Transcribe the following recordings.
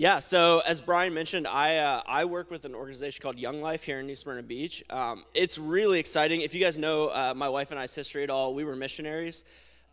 Yeah, so as Brian mentioned, I, uh, I work with an organization called Young Life here in New Smyrna Beach. Um, it's really exciting. If you guys know uh, my wife and I's history at all, we were missionaries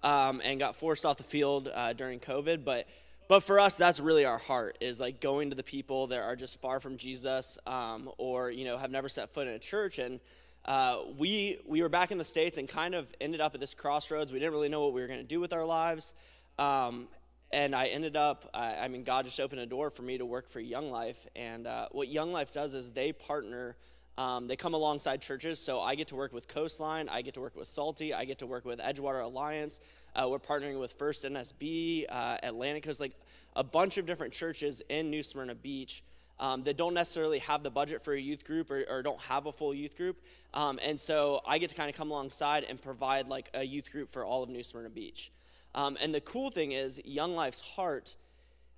um, and got forced off the field uh, during COVID. But, but for us, that's really our heart is like going to the people that are just far from Jesus um, or, you know, have never set foot in a church. And uh, we, we were back in the States and kind of ended up at this crossroads. We didn't really know what we were going to do with our lives. Um, and I ended up, I, I, mean, God just opened a door for me to work for Young Life. And uh, what Young Life does is they partner, um, they come alongside churches. So I get to work with Coastline, I get to work with Salty, I get to work with Edgewater Alliance. Uh, we're partnering with First NSB, uh, Atlantic Coast, like a bunch of different churches in New Smyrna Beach. Um, that don't necessarily have the budget for a youth group or, or don't have a full youth group. Um, and so I get to kind of come alongside and provide like a youth group for all of New Smyrna Beach. Um, and the cool thing is, Young Life's heart.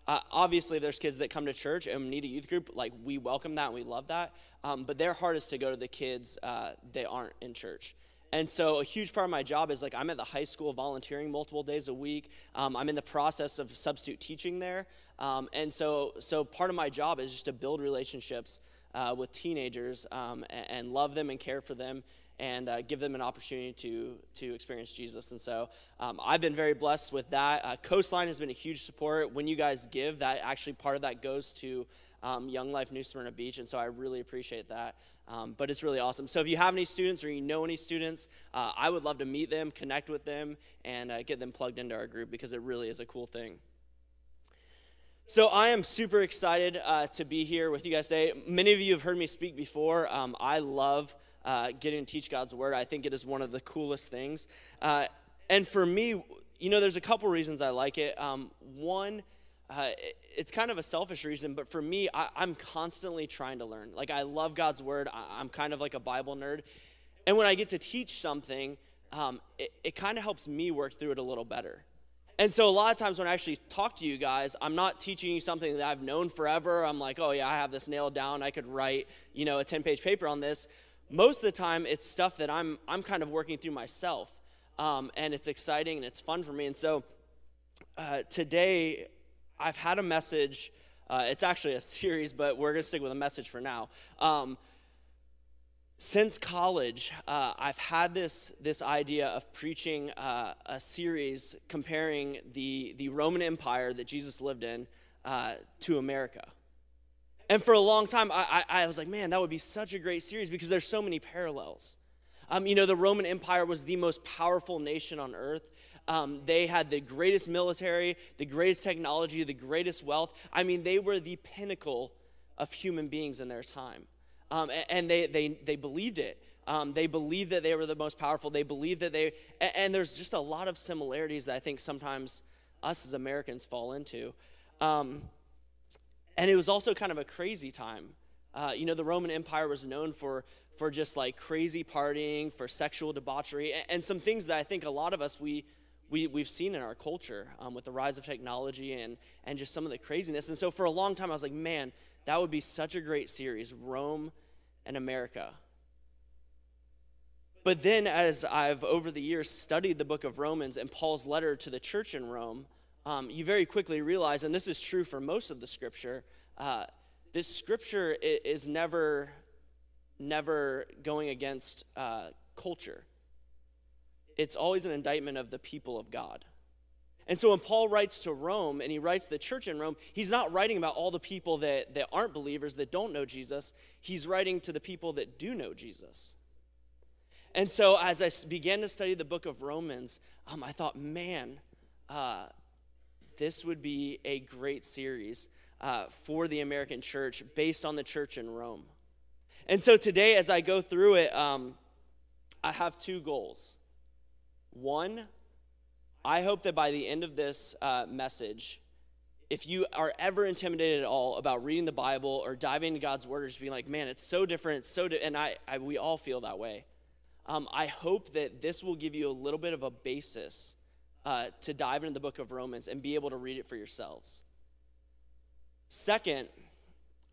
Uh, obviously, there's kids that come to church and need a youth group, like we welcome that and we love that. Um, but their heart is to go to the kids uh, that aren't in church. And so, a huge part of my job is like I'm at the high school volunteering multiple days a week. Um, I'm in the process of substitute teaching there, um, and so so part of my job is just to build relationships uh, with teenagers um, and, and, love them and care for them and uh, give them an opportunity to, to experience Jesus. And so um, I've been very blessed with that. Uh, Coastline has been a huge support. When you guys give, that actually part of that goes to um, Young Life New Smyrna Beach. And so I really appreciate that. Um, but it's really awesome. So if you have any students or you know any students, uh, I would love to meet them, connect with them, and uh, get them plugged into our group because it really is a cool thing. So I am super excited uh, to be here with you guys today. Many of you have heard me speak before. Um, I love uh, getting to teach God's word. I think it is one of the coolest things. Uh, and for me, you know, there's a couple reasons I like it. Um, one, uh, it's kind of a selfish reason, but for me, I, am constantly trying to learn. Like, I love God's word, I, am kind of like a Bible nerd. And when I get to teach something, um, it, it kind of helps me work through it a little better. And so a lot of times when I actually talk to you guys, I'm not teaching you something that I've known forever. I'm like, oh yeah, I have this nailed down. I could write, you know, a 10-page paper on this most of the time it's stuff that I'm, I'm kind of working through myself. Um, and it's exciting and it's fun for me. And so uh, today I've had a message. Uh, it's actually a series, but we're going to stick with a message for now. Um, since college, uh, I've had this, this idea of preaching uh, a series comparing the, the Roman Empire that Jesus lived in uh, to America. And for a long time, I, I, I, was like, man, that would be such a great series because there's so many parallels. Um, you know, the Roman Empire was the most powerful nation on earth. Um, they had the greatest military, the greatest technology, the greatest wealth. I mean, they were the pinnacle of human beings in their time. Um, and, they, they, they believed it. Um, they believed that they were the most powerful. They believed that they, and, and, there's just a lot of similarities that I think sometimes us as Americans fall into. Um, and it was also kind of a crazy time. Uh, you know, the Roman Empire was known for, for just like crazy partying, for sexual debauchery, and, and some things that I think a lot of us, we, we, we've seen in our culture um, with the rise of technology and, and just some of the craziness. And so for a long time, I was like, man, that would be such a great series Rome and America. But then, as I've over the years studied the book of Romans and Paul's letter to the church in Rome, um, you very quickly realize, and this is true for most of the scripture, uh, this scripture is never, never going against uh, culture. It's always an indictment of the people of God. And so when Paul writes to Rome and he writes the church in Rome, he's not writing about all the people that, that aren't believers, that don't know Jesus. He's writing to the people that do know Jesus. And so as I began to study the book of Romans, um, I thought, man, uh, this would be a great series uh, for the American church based on the church in Rome. And so today, as I go through it, um, I have two goals. One, I hope that by the end of this uh, message, if you are ever intimidated at all about reading the Bible or diving into God's Word or just being like, man, it's so different, so, di-, and I, I, we all feel that way. Um, I hope that this will give you a little bit of a basis uh, to dive into the book of Romans and be able to read it for yourselves. Second,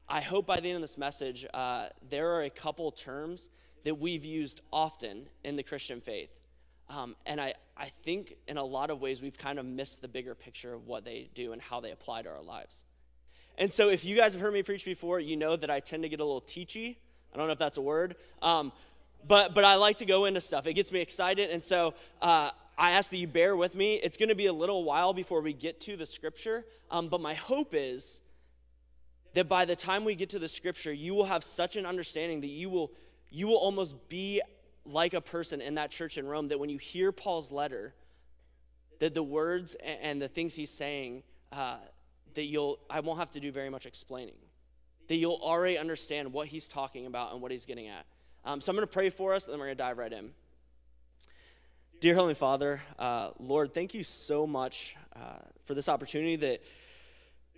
I hope by the end of this message, uh, there are a couple terms that we've used often in the Christian faith. Um, and I, I think in a lot of ways we've kind of missed the bigger picture of what they do and how they apply to our lives. And so if you guys have heard me preach before, you know that I tend to get a little teachy. I don't know if that's a word. Um, but, but I like to go into stuff. It gets me excited. And so uh, I ask that you bear with me. It's going to be a little while before we get to the scripture. Um, but my hope is that by the time we get to the scripture, you will have such an understanding that you will, you will almost be like a person in that church in Rome that when you hear Paul's letter, that the words and the things he's saying, uh, that you'll, I won't have to do very much explaining. That you'll already understand what he's talking about and what he's getting at. Um, so I'm going to pray for us, and then we're going to dive right in. Dear Heavenly Father, uh, Lord, thank you so much uh, for this opportunity that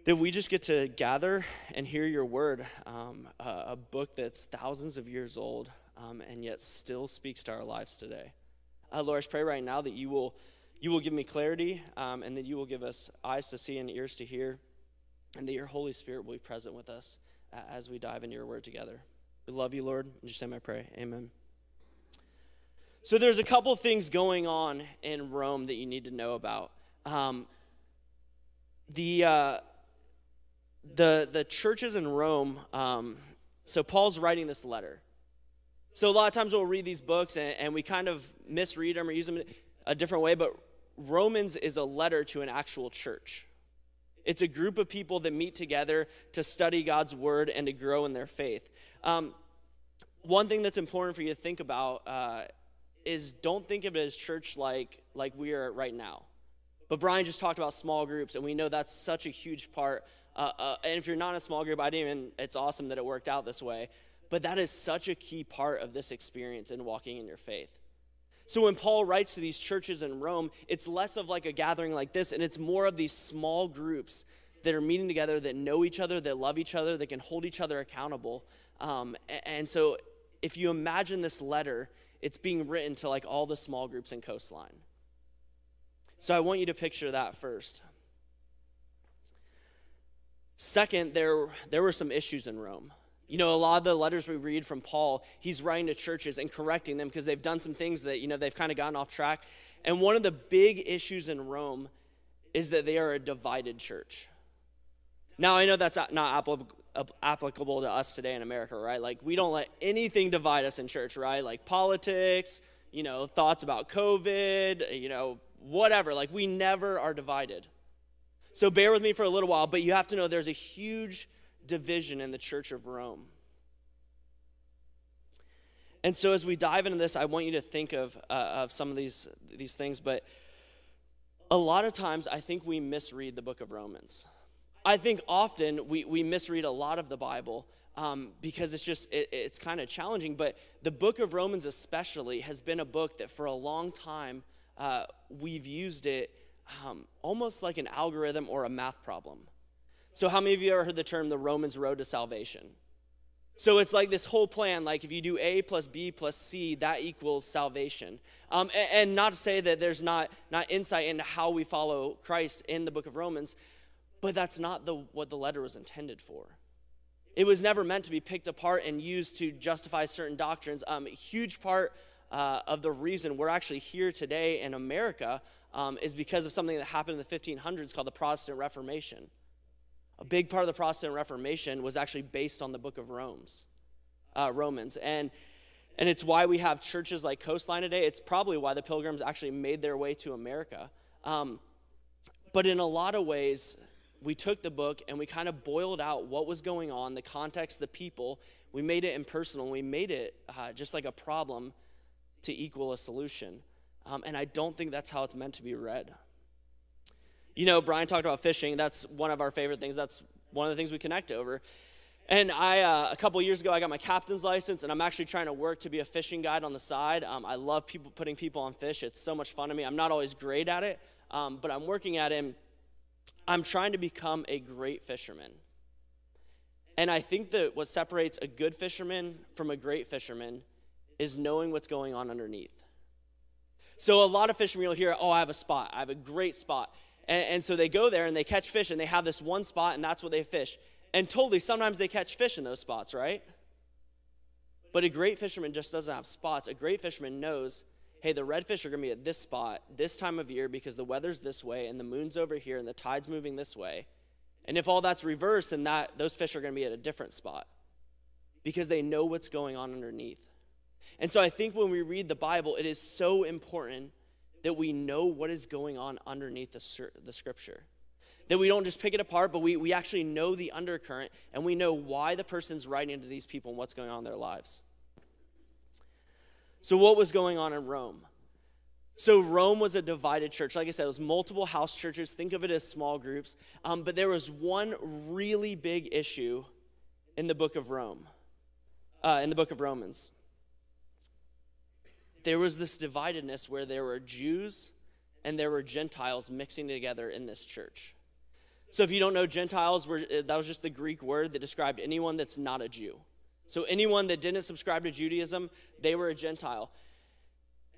that we just get to gather and hear your word, um, a, a, book that's thousands of years old, um, and yet still speaks to our lives today. Uh, Lord, I pray right now that you will, you will give me clarity um, and that you will give us eyes to see and ears to hear, and that your Holy Spirit will be present with us uh, as we dive into your word together. We love you, Lord. In Jesus' name I pray. Amen. So there's a couple things going on in Rome that you need to know about. Um, the, uh, the, the churches in Rome, um, so Paul's writing this letter. So a lot of times we'll read these books and, and we kind of misread them or use them a different way, but Romans is a letter to an actual church. It's a group of people that meet together to study God's word and to grow in their faith. Um, one thing that's important for you to think about uh, is don't think of it as church like like we are right now. But Brian just talked about small groups, and we know that's such a huge part. Uh, uh, and if you're not a small group, I didn't even. It's awesome that it worked out this way. But that is such a key part of this experience in walking in your faith. So when Paul writes to these churches in Rome, it's less of like a gathering like this, and it's more of these small groups that are meeting together, that know each other, that love each other, that can hold each other accountable. Um, and so if you imagine this letter, it's being written to like all the small groups in Coastline. So I want you to picture that first. Second, there, there were some issues in Rome. You know, a lot of the letters we read from Paul, he's writing to churches and correcting them because they've done some things that, you know, they've kind of gotten off track. And one of the big issues in Rome is that they are a divided church. Now, I know that's not applicable to us today in America, right? Like, we don't let anything divide us in church, right? Like politics, you know, thoughts about COVID, you know, whatever. Like, we never are divided. So bear with me for a little while, but you have to know there's a huge division in the church of Rome. And so, as we dive into this, I want you to think of, uh, of some of these, these things, but a lot of times I think we misread the book of Romans. I think often we, we misread a lot of the Bible um, because it's just, it, it's kind of challenging. But the book of Romans, especially, has been a book that for a long time uh, we've used it um, almost like an algorithm or a math problem. So, how many of you ever heard the term the Romans road to salvation? So it's like this whole plan, like if you do A plus B plus C, that equals salvation. Um, and, and, not to say that there's not, not insight into how we follow Christ in the book of Romans, but that's not the, what the letter was intended for. It was never meant to be picked apart and used to justify certain doctrines. Um, a huge part uh, of the reason we're actually here today in America um, is because of something that happened in the 1500s called the Protestant Reformation. A big part of the Protestant Reformation was actually based on the book of Romans, uh, Romans. And, and it's why we have churches like Coastline today. It's probably why the pilgrims actually made their way to America. Um, but in a lot of ways, we took the book and we kind of boiled out what was going on, the context, the people. We made it impersonal. We made it uh, just like a problem to equal a solution. Um, and I don't think that's how it's meant to be read. You know, Brian talked about fishing. That's one of our favorite things. That's one of the things we connect over. And I, uh, a couple years ago, I got my captain's license, and I'm actually trying to work to be a fishing guide on the side. Um, I love people putting people on fish. It's so much fun to me. I'm not always great at it, um, but I'm working at it. I'm trying to become a great fisherman. And I think that what separates a good fisherman from a great fisherman is knowing what's going on underneath. So a lot of fishermen will hear, oh, I have a spot. I have a great spot. And, and, so they go there and they catch fish and they have this one spot and that's what they fish. And totally, sometimes they catch fish in those spots, right? But a great fisherman just doesn't have spots. A great fisherman knows, hey, the redfish are going to be at this spot this time of year because the weather's this way and the moon's over here and the tide's moving this way. And if all that's reversed, then that, those fish are going to be at a different spot because they know what's going on underneath. And so I think when we read the Bible, it is so important that we know what is going on underneath the, the scripture. That we don't just pick it apart, but we, we actually know the undercurrent and we know why the person's writing to these people and what's going on in their lives. So, what was going on in Rome? So, Rome was a divided church. Like I said, it was multiple house churches. Think of it as small groups. Um, but there was one really big issue in the book of Rome, uh, in the book of Romans there was this dividedness where there were Jews and there were Gentiles mixing together in this church. So if you don't know, Gentiles were that was just the Greek word that described anyone that's not a Jew. So anyone that didn't subscribe to Judaism, they were a Gentile.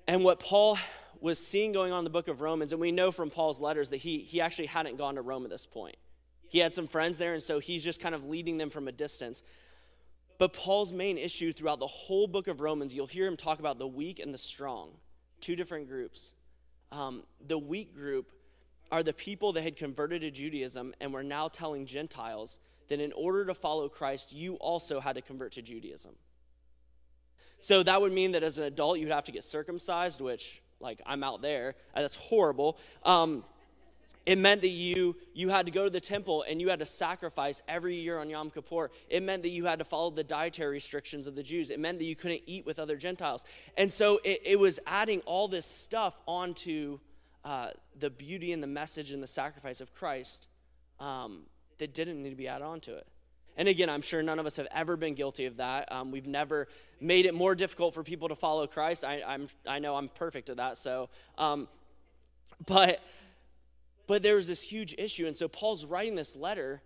And what Paul was seeing going on in the book of Romans, and we know from Paul's letters that he, he actually hadn't gone to Rome at this point. He had some friends there, and so he's just kind of leading them from a distance. But Paul's main issue throughout the whole book of Romans, you'll hear him talk about the weak and the strong, two different groups. Um, the weak group are the people that had converted to Judaism and were now telling Gentiles that in order to follow Christ, you also had to convert to Judaism. So that would mean that as an adult, you'd have to get circumcised, which, like, I'm out there. That's horrible. Um, it meant that you, you had to go to the temple and you had to sacrifice every year on Yom Kippur. It meant that you had to follow the dietary restrictions of the Jews. It meant that you couldn't eat with other Gentiles. And so it, it was adding all this stuff onto uh, the beauty and the message and the sacrifice of Christ um, that didn't need to be added onto it. And again, I'm sure none of us have ever been guilty of that. Um, we've never made it more difficult for people to follow Christ. I, I'm, I know I'm perfect at that. So, um, but but was this huge issue. And so Paul's writing this letter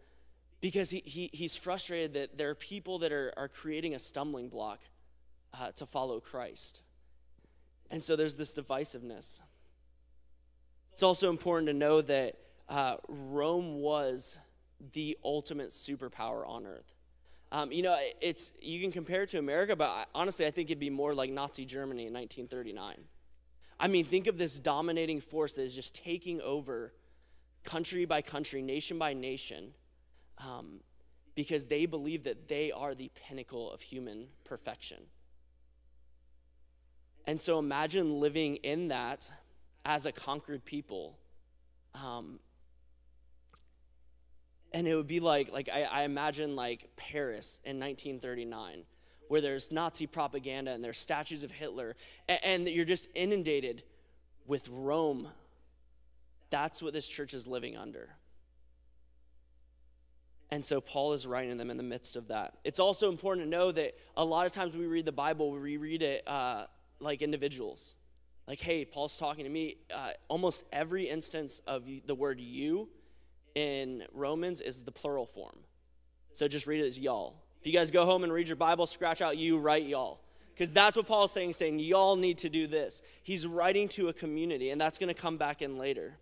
because he, he, he's frustrated that there are people that are, are creating a stumbling block uh, to follow Christ. And so there's this divisiveness. It's also important to know that uh, Rome was the ultimate superpower on earth. Um, you know, it's you can compare it to America, but I, honestly, I think it'd be more like Nazi Germany in 1939. I mean, think of this dominating force that is just taking over country by country, nation by nation, um, because they believe that they are the pinnacle of human perfection. And so imagine living in that as a conquered people. Um, and it would be like, like I, I imagine like Paris in 1939, where there's Nazi propaganda and there's statues of Hitler, and, you're just inundated with Rome that's what this church is living under. And so Paul is writing them in the midst of that. It's also important to know that a lot of times we read the Bible, we read it uh, like individuals. Like, hey, Paul's talking to me. Uh, almost every instance of the word you in Romans is the plural form. So just read it as y'all. If you guys go home and read your Bible, scratch out you, write y'all. Because that's what Paul's saying, saying, y'all need to do this. He's writing to a community, and that's going to come back in later.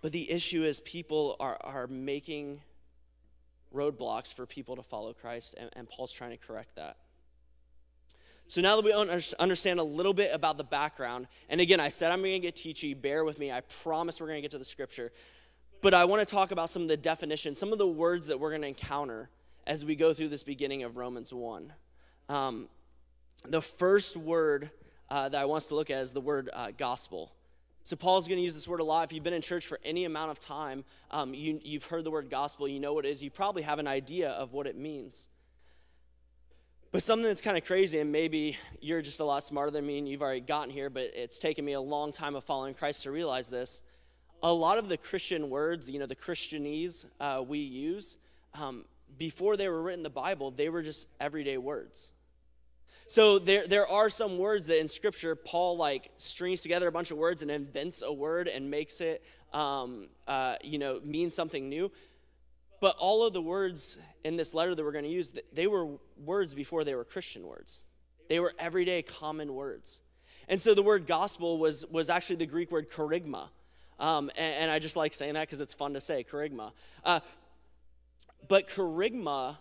But the issue is people are, are making roadblocks for people to follow Christ, and, and Paul's trying to correct that. So now that we understand a little bit about the background, and again, I said I'm going to get teachy, bear with me. I promise we're going to get to the scripture. But I want to talk about some of the definitions, some of the words that we're going to encounter as we go through this beginning of Romans 1. Um, the first word uh, that I want us to look at is the word uh, gospel. So Paul's going to use this word a lot. If you've been in church for any amount of time, um, you, you've heard the word gospel, you know what it is, you probably have an idea of what it means. But something that's kind of crazy, and maybe you're just a lot smarter than me and you've already gotten here, but it's taken me a long time of following Christ to realize this. A lot of the Christian words, you know, the Christianese uh, we use, um, before they were written in the Bible, they were just everyday words. So there, there are some words that in Scripture, Paul like strings together a bunch of words and invents a word and makes it, um, uh, you know, mean something new. But all of the words in this letter that we're going to use, they were words before they were Christian words. They were everyday common words. And so the word gospel was, was actually the Greek word kerygma. Um, and, and, I just like saying that because it's fun to say, kerygma. Uh, but kerygma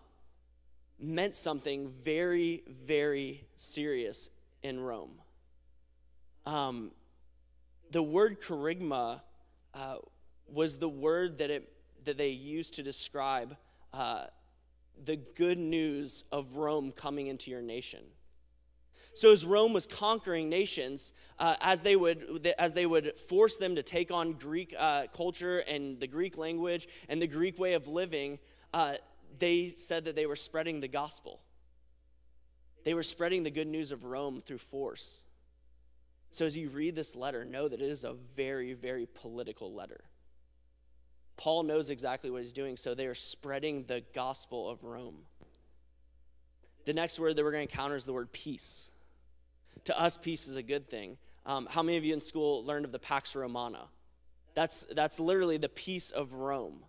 meant something very, very serious in Rome. Um, the word kerygma uh, was the word that, it, that they used to describe uh, the good news of Rome coming into your nation. So as Rome was conquering nations, uh, as they would as they would force them to take on Greek uh, culture and the Greek language and the Greek way of living, uh, they said that they were spreading the gospel. They were spreading the good news of Rome through force. So as you read this letter, know that it is a very, very political letter. Paul knows exactly what he's doing, so they are spreading the gospel of Rome. The next word that we're going to encounter is the word peace. To us, peace is a good thing. Um, how many of you in school learned of the Pax Romana? That's, that's literally the peace of Rome.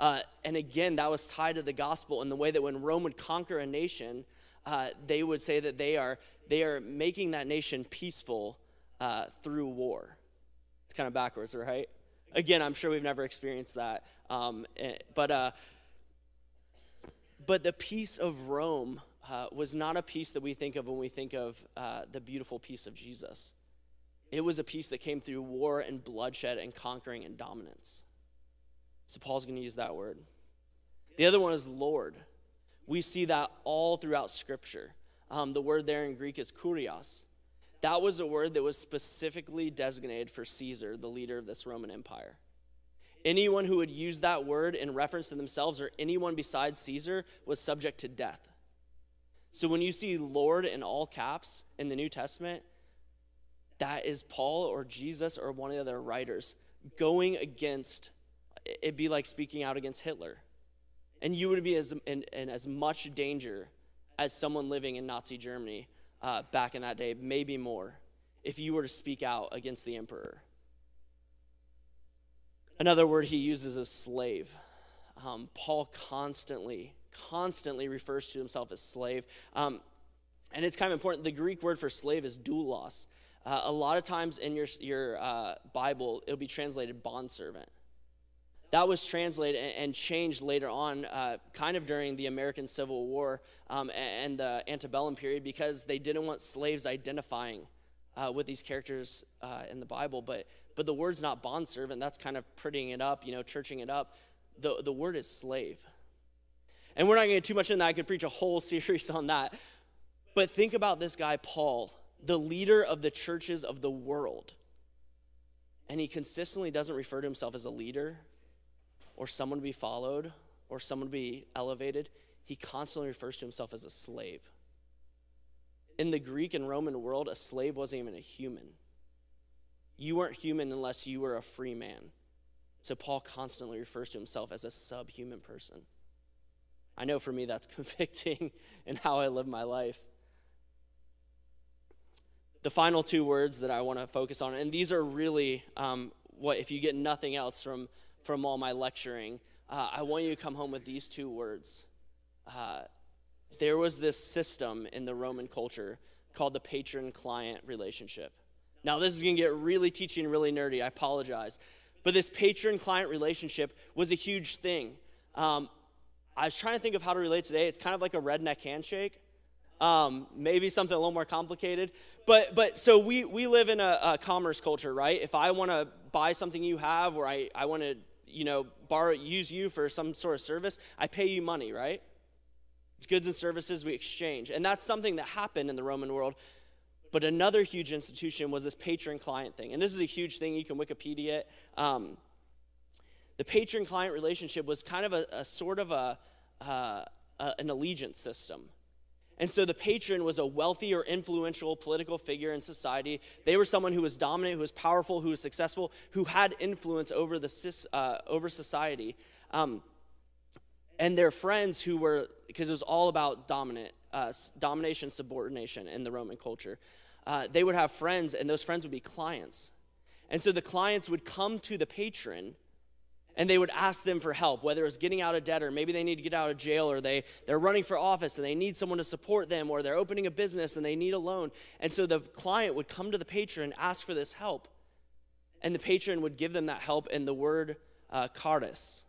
Uh, and again, that was tied to the gospel in the way that when Rome would conquer a nation, uh, they would say that they are, they are making that nation peaceful uh, through war. It's kind of backwards, right? Again, I'm sure we've never experienced that. Um, eh, but, uh, but the peace of Rome uh, was not a peace that we think of when we think of uh, the beautiful peace of Jesus. It was a peace that came through war and bloodshed and conquering and dominance. So Paul's going to use that word. The other one is Lord. We see that all throughout Scripture. Um, the word there in Greek is kurios. That was a word that was specifically designated for Caesar, the leader of this Roman Empire. Anyone who would use that word in reference to themselves or anyone besides Caesar was subject to death. So when you see Lord in all caps in the New Testament, that is Paul or Jesus or one of the other writers going against, it'd be like speaking out against Hitler. And you would be as, in, in as much danger as someone living in Nazi Germany uh, back in that day, maybe more, if you were to speak out against the emperor. Another word he uses is slave. Um, Paul constantly constantly refers to himself as slave. Um, and it's kind of important. The Greek word for slave is doulos. Uh, a lot of times in your, your uh, Bible, it'll be translated bondservant. That was translated and, changed later on, uh, kind of during the American Civil War um, and the antebellum period, because they didn't want slaves identifying uh, with these characters uh, in the Bible. But, but the word's not bondservant. That's kind of prettying it up, you know, churching it up. The, the word is slave. And we're not going to get too much in that. I could preach a whole series on that. But think about this guy, Paul, the leader of the churches of the world. And he consistently doesn't refer to himself as a leader or someone to be followed or someone to be elevated. He constantly refers to himself as a slave. In the Greek and Roman world, a slave wasn't even a human. You weren't human unless you were a free man. So Paul constantly refers to himself as a subhuman person. I know for me that's convicting in how I live my life. The final two words that I want to focus on, and these are really um, what, if you get nothing else from, from all my lecturing, uh, I want you to come home with these two words. Uh, there was this system in the Roman culture called the patron client relationship. Now, this is going to get really teaching, really nerdy. I apologize. But this patron client relationship was a huge thing. Um, I was trying to think of how to relate today. It's kind of like a redneck handshake. Um, maybe something a little more complicated. But but so we we live in a, a commerce culture, right? If I want to buy something you have, or I I want to you know borrow use you for some sort of service, I pay you money, right? It's goods and services we exchange, and that's something that happened in the Roman world. But another huge institution was this patron client thing, and this is a huge thing. You can Wikipedia it. Um, the patron client relationship was kind of a, a sort of a, uh, a, an allegiance system. And so the patron was a wealthy or influential political figure in society. They were someone who was dominant, who was powerful, who was successful, who had influence over, the, uh, over society. Um, and their friends who were, because it was all about dominant uh, domination, subordination in the Roman culture. Uh, they would have friends, and those friends would be clients. And so the clients would come to the patron and they would ask them for help, whether it was getting out of debt or maybe they need to get out of jail or they, they're running for office and they need someone to support them or they're opening a business and they need a loan. And so the client would come to the patron ask for this help. And the patron would give them that help in the word uh, charis.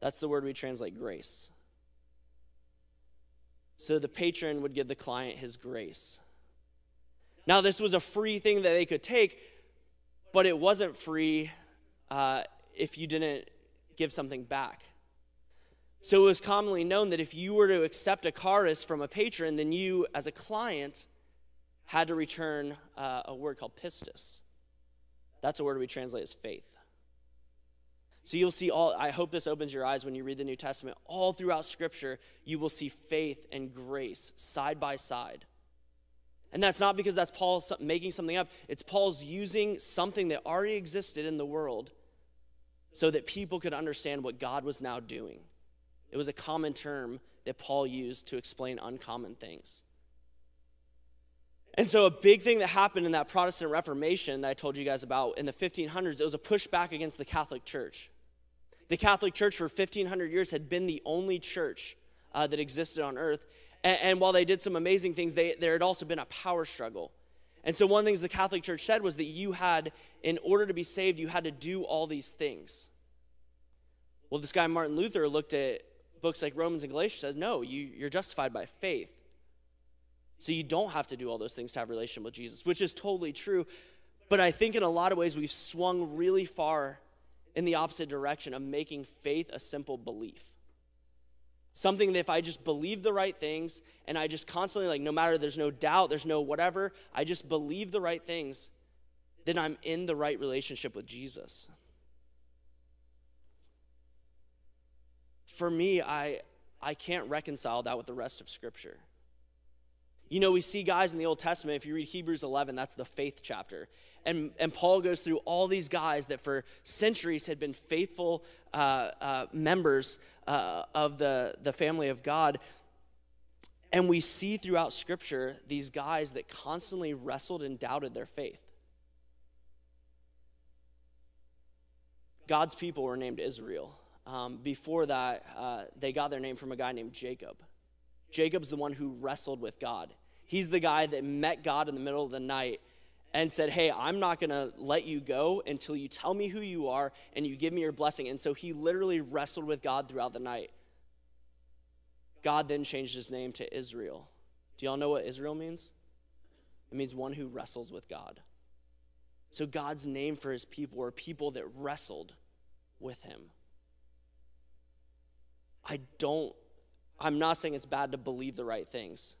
That's the word we translate grace. So the patron would give the client his grace. Now, this was a free thing that they could take, but it wasn't free uh, if you didn't give something back. So it was commonly known that if you were to accept a charis from a patron, then you, as a client, had to return uh, a word called pistis. That's a word we translate as faith. So you'll see all, I hope this opens your eyes when you read the New Testament. All throughout Scripture, you will see faith and grace side by side. And that's not because that's Paul making something up, it's Paul's using something that already existed in the world so that people could understand what God was now doing. It was a common term that Paul used to explain uncommon things. And so, a big thing that happened in that Protestant Reformation that I told you guys about in the 1500s, it was a pushback against the Catholic Church. The Catholic Church for 1500 years had been the only church uh, that existed on earth. And, and, while they did some amazing things, they, there had also been a power struggle. And so, one of the things the Catholic Church said was that you had, in order to be saved, you had to do all these things. Well, this guy, Martin Luther, looked at books like Romans and Galatians, says, no, you, you're justified by faith. So you don't have to do all those things to have a relationship with Jesus, which is totally true. But I think in a lot of ways we've swung really far in the opposite direction of making faith a simple belief. Something that if I just believe the right things and I just constantly, like, no matter there's no doubt, there's no whatever, I just believe the right things, then I'm in the right relationship with Jesus. For me, I, I can't reconcile that with the rest of Scripture. You know, we see guys in the Old Testament, if you read Hebrews 11, that's the faith chapter. And, and Paul goes through all these guys that for centuries had been faithful uh, uh, members uh, of the, the family of God. And we see throughout Scripture these guys that constantly wrestled and doubted their faith. God's people were named Israel. Um, before that, uh, they got their name from a guy named Jacob. Jacob's the one who wrestled with God. He's the guy that met God in the middle of the night and said, Hey, I'm not going to let you go until you tell me who you are and you give me your blessing. And so he literally wrestled with God throughout the night. God then changed his name to Israel. Do y'all know what Israel means? It means one who wrestles with God. So God's name for his people were people that wrestled with him. I don't, I'm not saying it's bad to believe the right things.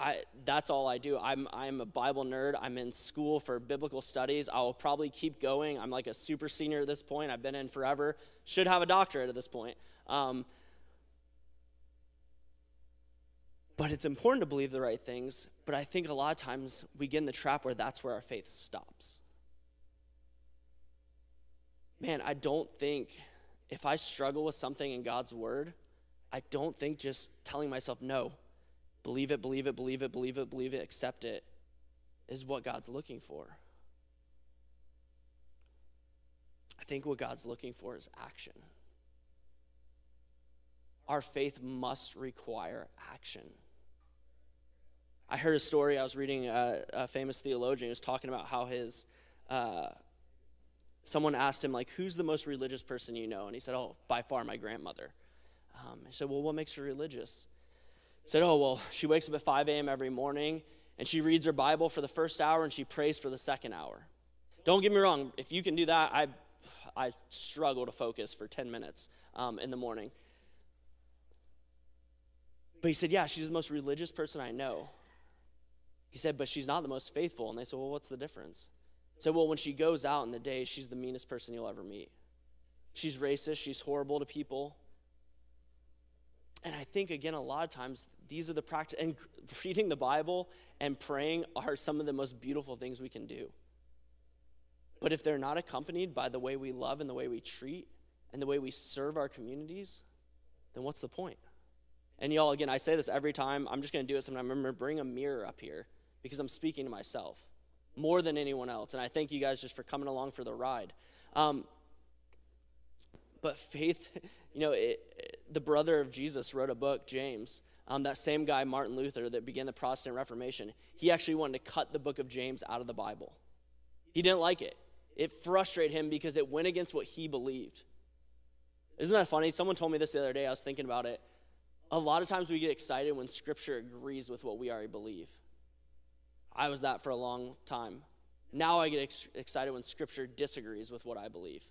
I, that's all I do. I'm, I'm a Bible nerd. I'm in school for biblical studies. I will probably keep going. I'm like a super senior at this point. I've been in forever. Should have a doctorate at this point. Um, but it's important to believe the right things. But I think a lot of times we get in the trap where that's where our faith stops. Man, I don't think if I struggle with something in God's word, I don't think just telling myself no Believe it, believe it, believe it, believe it, believe it, accept it is what God's looking for. I think what God's looking for is action. Our faith must require action. I heard a story, I was reading a, a famous theologian who was talking about how his, uh, someone asked him, like, who's the most religious person you know? And he said, oh, by far my grandmother. Um, he said, well, what makes her religious? Said, Oh, well, she wakes up at 5 a.m. every morning and she reads her Bible for the first hour and she prays for the second hour. Don't get me wrong, if you can do that, I, I struggle to focus for 10 minutes um, in the morning. But he said, Yeah, she's the most religious person I know. He said, But she's not the most faithful. And they said, Well, what's the difference? He said, Well, when she goes out in the day, she's the meanest person you'll ever meet. She's racist, she's horrible to people. And I think, again, a lot of times these are the practice, and reading the Bible and praying are some of the most beautiful things we can do. But if they're not accompanied by the way we love and the way we treat and the way we serve our communities, then what's the point? And y'all, again, I say this every time. I'm just going to do it sometime. Remember, bring a mirror up here because I'm speaking to myself more than anyone else. And I thank you guys just for coming along for the ride. Um, but faith, you know, it, it, the brother of Jesus wrote a book, James. Um, that same guy, Martin Luther, that began the Protestant Reformation, he actually wanted to cut the book of James out of the Bible. He didn't like it. It frustrated him because it went against what he believed. Isn't that funny? Someone told me this the other day. I was thinking about it. A lot of times we get excited when Scripture agrees with what we already believe. I was that for a long time. Now I get ex- excited when Scripture disagrees with what I believe.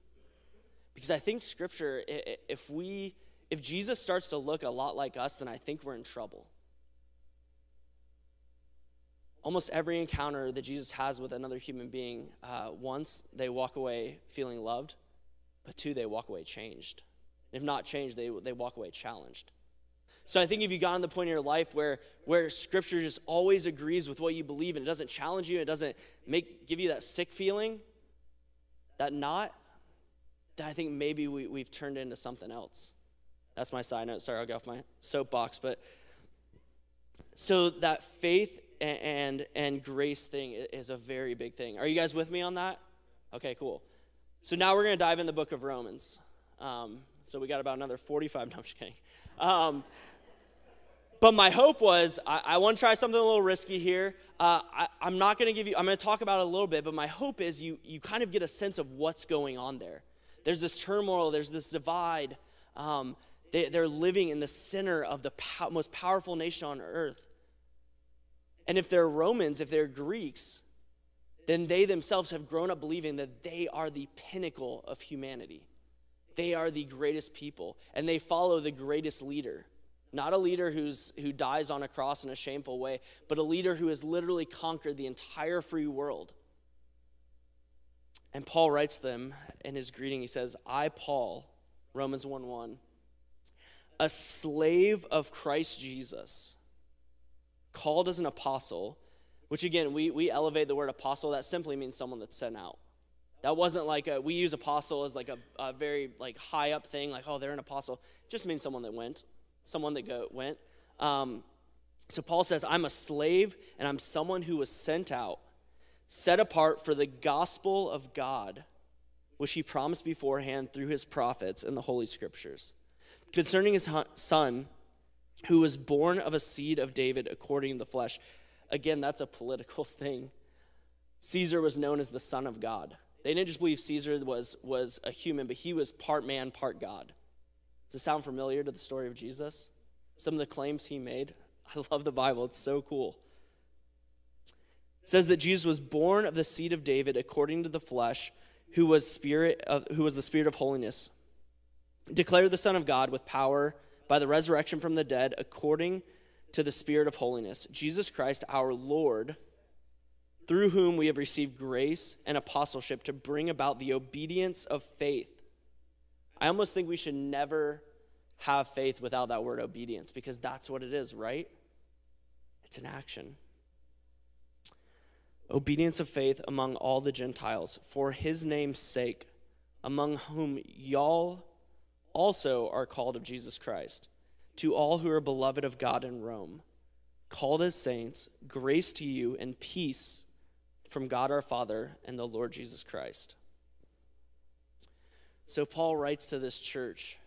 Because I think Scripture, if we, if Jesus starts to look a lot like us, then I think we're in trouble. Almost every encounter that Jesus has with another human being, uh, once they walk away feeling loved, but two, they walk away changed. If not changed, they, they walk away challenged. So I think if you got to the point in your life where, where scripture just always agrees with what you believe and it doesn't challenge you, it doesn't make, give you that sick feeling, that not, then I think maybe we, we've turned into something else. That's my side note. Sorry, I'll get off my soapbox. But so that faith and, and, and grace thing is a very big thing. Are you guys with me on that? Okay, cool. So now we're going to dive in the book of Romans. Um, so we got about another 45. No, I'm just kidding. Um, but my hope was I, I want to try something a little risky here. Uh, I, am not going to give you, I'm going to talk about it a little bit, but my hope is you, you kind of get a sense of what's going on there. There's this turmoil, there's this divide. Um, they, are living in the center of the most powerful nation on earth. And if they're Romans, if they're Greeks, then they themselves have grown up believing that they are the pinnacle of humanity. They are the greatest people, and they follow the greatest leader. Not a leader who's, who dies on a cross in a shameful way, but a leader who has literally conquered the entire free world. And Paul writes them in his greeting. He says, I, Paul, Romans 1 1, a slave of Christ Jesus, called as an apostle, which again, we, we elevate the word apostle, that simply means someone that's sent out. That wasn't like a, we use apostle as like a, a very like high up thing, like, oh, they're an apostle. It just means someone that went, someone that go, went. Um, so Paul says, I'm a slave and I'm someone who was sent out, set apart for the gospel of God, which he promised beforehand through his prophets in the Holy Scriptures. Concerning his son, who was born of a seed of David according to the flesh. Again, that's a political thing. Caesar was known as the Son of God. They didn't just believe Caesar was, was a human, but he was part man, part God. Does it sound familiar to the story of Jesus? Some of the claims he made? I love the Bible, it's so cool. It says that Jesus was born of the seed of David according to the flesh, who was spirit of, who was the spirit of holiness, declared the Son of God with power by the resurrection from the dead according to the spirit of holiness. Jesus Christ, our Lord, through whom we have received grace and apostleship to bring about the obedience of faith. I almost think we should never have faith without that word obedience because that's what it is, right? It's an action. Obedience of faith among all the Gentiles for his name's sake, among whom y'all also are called of Jesus Christ. To all who are beloved of God in Rome, called as saints, grace to you and peace from God our Father and the Lord Jesus Christ. So Paul writes to this church,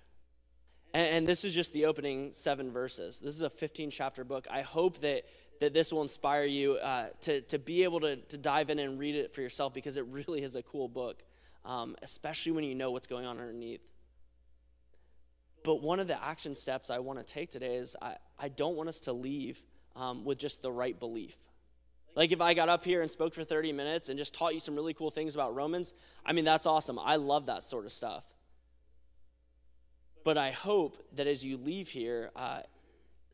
and, this is just the opening seven verses. This is a 15 chapter book. I hope that, that this will inspire you uh, to, to be able to, to dive in and read it for yourself because it really is a cool book, um, especially when you know what's going on underneath. But one of the action steps I want to take today is I, I don't want us to leave um, with just the right belief. Like if I got up here and spoke for 30 minutes and just taught you some really cool things about Romans, I mean, that's awesome. I love that sort of stuff. But I hope that as you leave here, uh,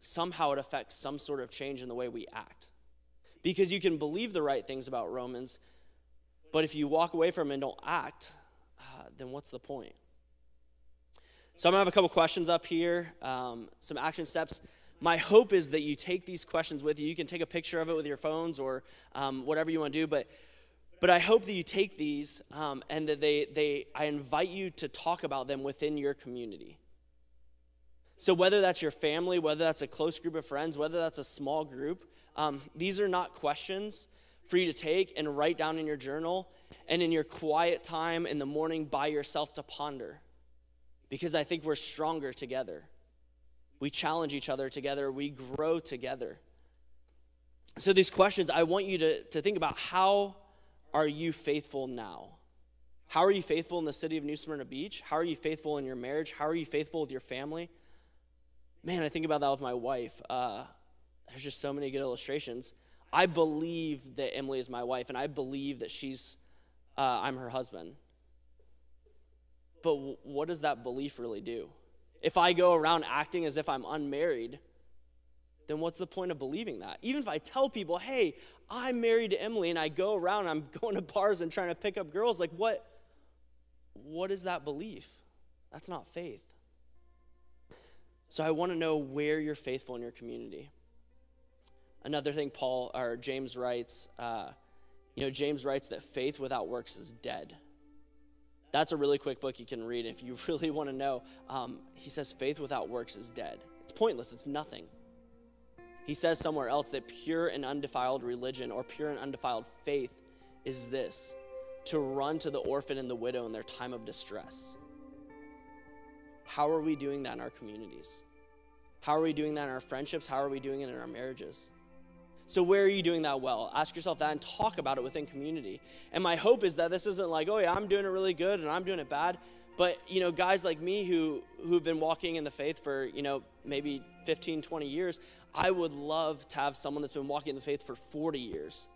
somehow it affects some sort of change in the way we act. Because you can believe the right things about Romans, but if you walk away from it and don't act, uh, then what's the point? So I'm gonna have a couple questions up here, um, some action steps my hope is that you take these questions with you. You can take a picture of it with your phones or um, whatever you want to do, but but I hope that you take these um, and that they, they I invite you to talk about them within your community. So, whether that's your family, whether that's a close group of friends, whether that's a small group, um, these are not questions for you to take and write down in your journal and in your quiet time in the morning by yourself to ponder. Because I think we're stronger together. We challenge each other together, we grow together. So, these questions, I want you to, to think about how are you faithful now? How are you faithful in the city of New Smyrna Beach? How are you faithful in your marriage? How are you faithful with your family? Man, I think about that with my wife. Uh, there's just so many good illustrations. I believe that Emily is my wife, and I believe that she's, uh, I'm her husband. But what does that belief really do? If I go around acting as if I'm unmarried, then what's the point of believing that? Even if I tell people, hey, I'm married to Emily, and I go around, I'm going to bars and trying to pick up girls, like what? What is that belief? That's not faith. So I want to know where you're faithful in your community. Another thing Paul or James writes, uh, you know, James writes that faith without works is dead. That's a really quick book you can read if you really want to know. Um, he says faith without works is dead. It's pointless. It's nothing. He says somewhere else that pure and undefiled religion or pure and undefiled faith is this to run to the orphan and the widow in their time of distress. How are we doing that in our communities? How are we doing that in our friendships? How are we doing it in our marriages? So, where are you doing that well? Ask yourself that and talk about it within community. And my hope is that this isn't like, oh, yeah, I'm doing it really good and I'm doing it bad. But, you know, guys like me who, who've been walking in the faith for, you know, maybe 15, 20 years, I would love to have someone that's been walking in the faith for 40 years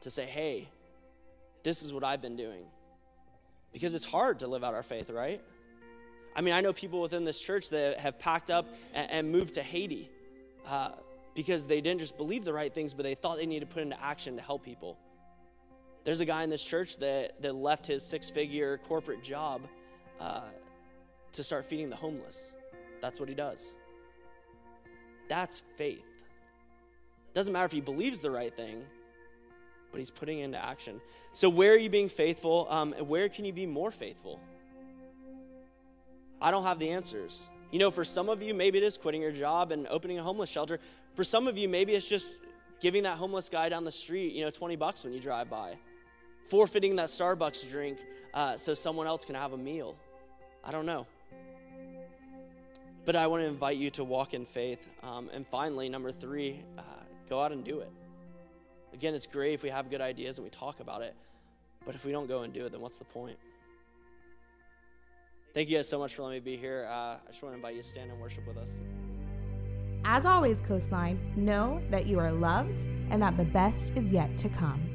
to say, hey, this is what I've been doing. Because it's hard to live out our faith, right? I mean, I know people within this church that have packed up and, and moved to Haiti uh, because they didn't just believe the right things, but they thought they needed to put into action to help people. There's a guy in this church that, that left his six figure corporate job uh, to start feeding the homeless. That's what he does. That's faith. Doesn't matter if he believes the right thing, but he's putting into action. So, where are you being faithful? Um, and where can you be more faithful? I don't have the answers. You know, for some of you, maybe it is quitting your job and opening a homeless shelter. For some of you, maybe it's just giving that homeless guy down the street, you know, 20 bucks when you drive by, forfeiting that Starbucks drink uh, so someone else can have a meal. I don't know. But I want to invite you to walk in faith. Um, and finally, number three, uh, go out and do it. Again, it's great if we have good ideas and we talk about it, but if we don't go and do it, then what's the point? Thank you guys so much for letting me be here. Uh, I just want to invite you to stand and worship with us. As always, Coastline, know that you are loved and that the best is yet to come.